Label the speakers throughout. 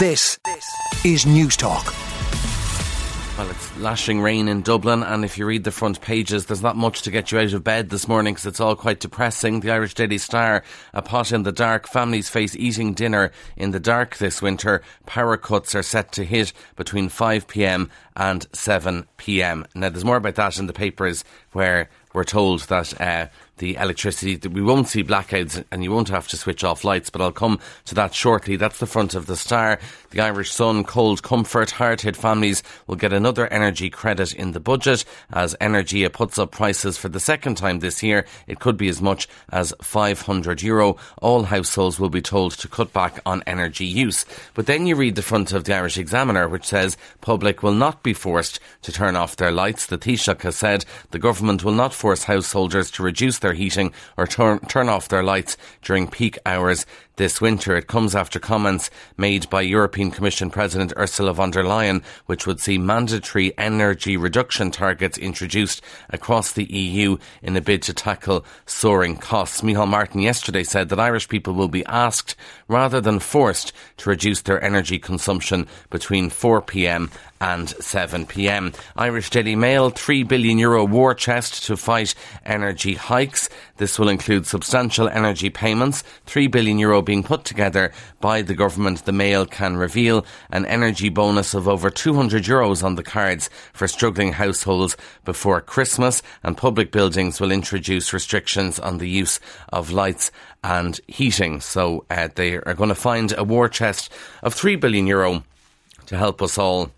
Speaker 1: This is Newstalk.
Speaker 2: Well, it's lashing rain in Dublin, and if you read the front pages, there's not much to get you out of bed this morning because it's all quite depressing. The Irish Daily Star, a pot in the dark. Families face eating dinner in the dark this winter. Power cuts are set to hit between 5 pm and 7 pm. Now, there's more about that in the papers where we're told that uh, the electricity, we won't see blackouts and you won't have to switch off lights, but I'll come to that shortly. That's the front of the Star. The Irish Sun, cold comfort, hard hit families will get another energy credit in the budget as Energia puts up prices for the second time this year. It could be as much as 500 euro. All households will be told to cut back on energy use. But then you read the front of the Irish Examiner, which says public will not be forced to turn off their lights. The Taoiseach has said the government will not force householders to reduce their heating or turn, turn off their lights during peak hours this winter. It comes after comments made by European Commission President Ursula von der Leyen, which would see mandatory energy reduction targets introduced across the EU in a bid to tackle soaring costs. Micheál Martin yesterday said that Irish people will be asked rather than forced to reduce their energy consumption between 4 pm and 7 pm. Irish Daily Mail, 3 billion euro war chest to fight energy hikes. This will include substantial energy payments, 3 billion euro being put together by the government. The Mail can reveal an energy bonus of over 200 euros on the cards for struggling households before Christmas and public buildings will introduce restrictions on the use of lights and heating. So uh, they are going to find a war chest of 3 billion euro to help us all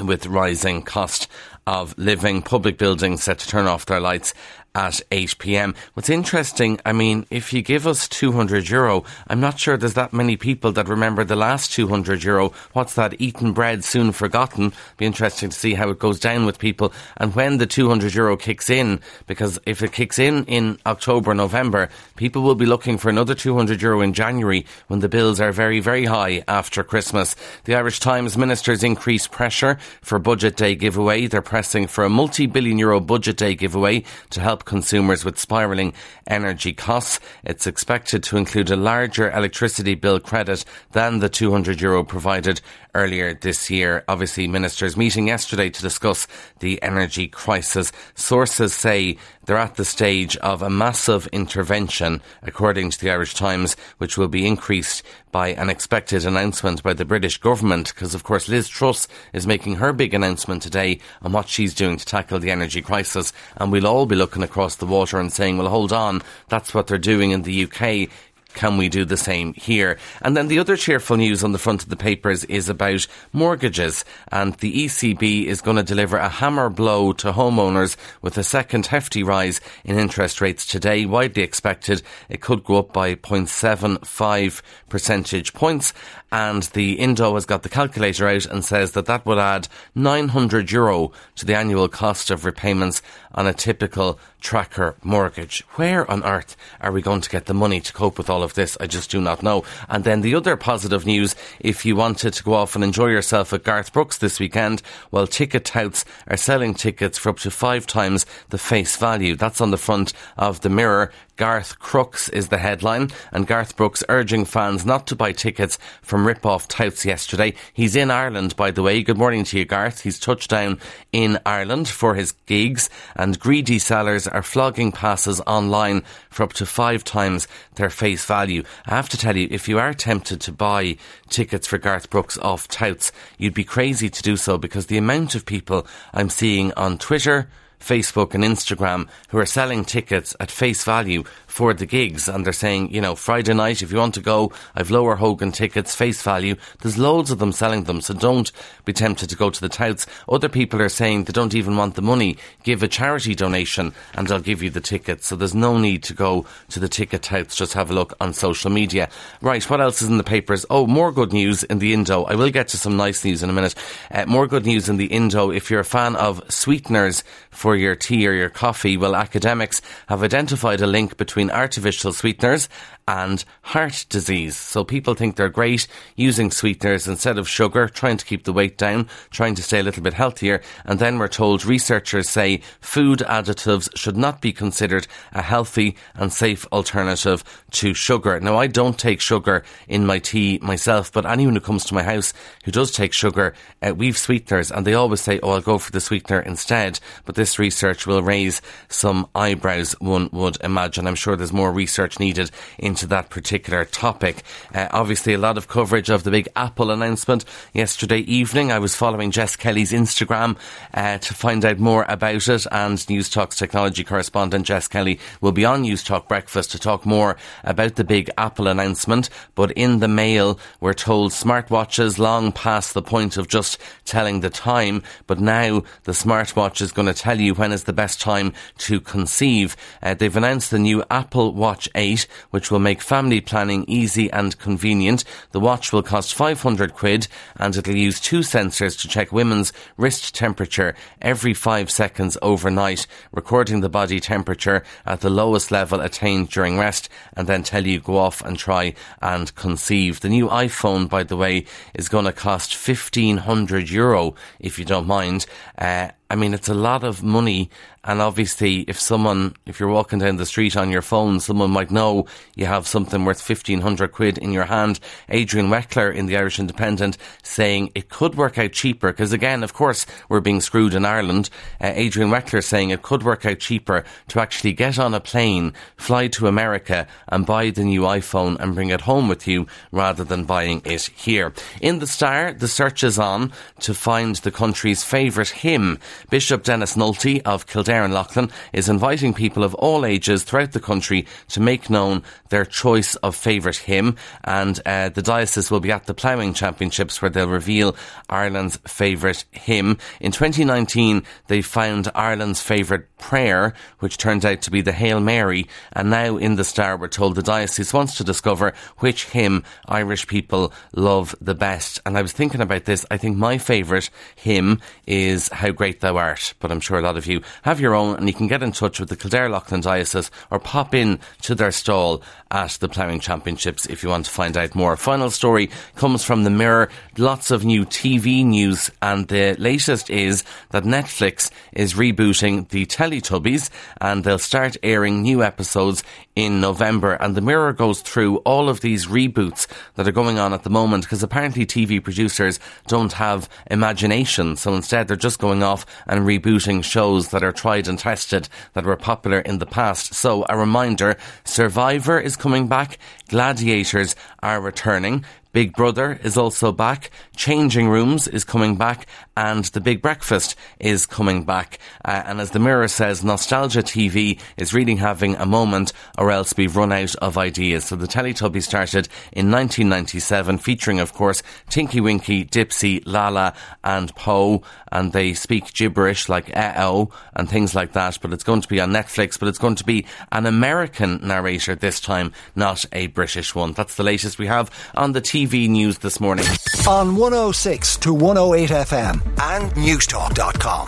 Speaker 2: with rising cost of living. Public buildings set to turn off their lights at 8 pm. What's interesting, I mean, if you give us 200 euro, I'm not sure there's that many people that remember the last 200 euro. What's that? Eaten bread, soon forgotten. Be interesting to see how it goes down with people and when the 200 euro kicks in, because if it kicks in in October, November, people will be looking for another 200 euro in January when the bills are very, very high after Christmas. The Irish Times ministers increase pressure for budget day giveaway. They're pressing for a multi-billion euro budget day giveaway to help consumers with spiralling energy costs. It's expected to include a larger electricity bill credit than the 200 euro provided earlier this year. Obviously, ministers meeting yesterday to discuss the energy crisis. Sources say they're at the stage of a massive intervention, according to the Irish Times, which will be increased by an expected announcement by the British government, because of course Liz Truss is making her big announcement today on what she's doing to tackle the energy crisis, and we'll all be looking across the water and saying, well, hold on, that's what they're doing in the UK. Can we do the same here? And then the other cheerful news on the front of the papers is about mortgages. And the ECB is going to deliver a hammer blow to homeowners with a second hefty rise in interest rates today. Widely expected it could go up by 0.75 percentage points. And the Indo has got the calculator out and says that that would add 900 euro to the annual cost of repayments on a typical tracker mortgage. Where on earth are we going to get the money to cope with all of this? I just do not know. And then the other positive news, if you wanted to go off and enjoy yourself at Garth Brooks this weekend, well, ticket touts are selling tickets for up to five times the face value. That's on the front of the mirror. Garth Crooks is the headline, and Garth Brooks urging fans not to buy tickets from rip-off touts yesterday. He's in Ireland, by the way. Good morning to you, Garth. He's touched down in Ireland for his gigs, and greedy sellers are flogging passes online for up to five times their face value. I have to tell you, if you are tempted to buy tickets for Garth Brooks off touts, you'd be crazy to do so because the amount of people I'm seeing on Twitter, Facebook and Instagram who are selling tickets at face value for the gigs and they're saying, you know, Friday night, if you want to go, I've lower Hogan tickets, face value. There's loads of them selling them, so don't be tempted to go to the touts. Other people are saying they don't even want the money. Give a charity donation and I'll give you the tickets. So there's no need to go to the ticket touts. Just have a look on social media. Right, what else is in the papers? Oh, more good news in the Indo. I will get to some nice news in a minute. Uh, more good news in the Indo. If you're a fan of sweeteners for your tea or your coffee, well, academics have identified a link between artificial sweeteners and heart disease. So people think they're great using sweeteners instead of sugar, trying to keep the weight down, trying to stay a little bit healthier. And then we're told researchers say food additives should not be considered a healthy and safe alternative to sugar. Now, I don't take sugar in my tea myself, but anyone who comes to my house who does take sugar, uh, we've sweeteners and they always say, oh, I'll go for the sweetener instead. But this research will raise some eyebrows, one would imagine. I'm sure there's more research needed into that particular topic. Uh, obviously, a lot of coverage of the big Apple announcement yesterday evening. I was following Jess Kelly's Instagram uh, to find out more about it, and Newstalk's technology correspondent Jess Kelly will be on Newstalk Breakfast to talk more about the big Apple announcement. But in the mail, we're told smartwatches long past the point of just telling the time, but now the smartwatch is going to tell you when is the best time to conceive. Uh, they've announced the new Apple Watch 8, which will make family planning easy and convenient. The watch will cost 500 quid and it'll use two sensors to check women's wrist temperature every five seconds overnight, recording the body temperature at the lowest level attained during rest and then tell you go off and try and conceive. The new iPhone, by the way, is going to cost 1500 euro, if you don't mind. Uh, I mean, it's a lot of money. And obviously, if someone, if you're walking down the street on your phone, someone might know you have something worth 1500 quid in your hand. Adrian Weckler in the Irish Independent saying it could work out cheaper. Because again, of course, we're being screwed in Ireland. Uh, Adrian Weckler saying it could work out cheaper to actually get on a plane, fly to America and buy the new iPhone and bring it home with you rather than buying it here. In the Star, the search is on to find the country's favourite hymn. Bishop Denis Nulty of Kildare and Leighlin is inviting people of all ages throughout the country to make known their choice of favourite hymn. And uh, the diocese will be at the Ploughing Championships where they'll reveal Ireland's favourite hymn. In 2019, they found Ireland's favourite prayer, which turned out to be the Hail Mary. And now in the Star, we're told the diocese wants to discover which hymn Irish people love the best. And I was thinking about this. I think my favourite hymn is How Great Thou Art, but I'm sure a lot of you have your own and you can get in touch with the Kildare Leighlin Diocese or pop in to their stall at the Ploughing Championships if you want to find out more. Final story comes from the Mirror. Lots of new TV news and the latest is that Netflix is rebooting the Teletubbies and they'll start airing new episodes in November. And the Mirror goes through all of these reboots that are going on at the moment because apparently TV producers don't have imagination. So instead they're just going off and rebooting shows that are tried and tested that were popular in the past. So a reminder, Survivor is coming back, Gladiators are returning, Big Brother is also back. Changing Rooms is coming back. And The Big Breakfast is coming back. Uh, and as the Mirror says, Nostalgia TV is really having a moment or else we've run out of ideas. So the Teletubbies started in 1997, featuring, of course, Tinky Winky, Dipsy, Laa-Laa, and Po. And they speak gibberish like eh-oh and things like that. But it's going to be on Netflix, but it's going to be an American narrator this time, not a British one. That's the latest we have on the TV TV news this morning.
Speaker 1: On 106 to 108 FM and Newstalk.com.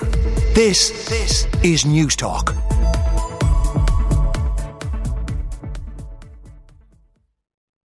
Speaker 1: This, this is Newstalk.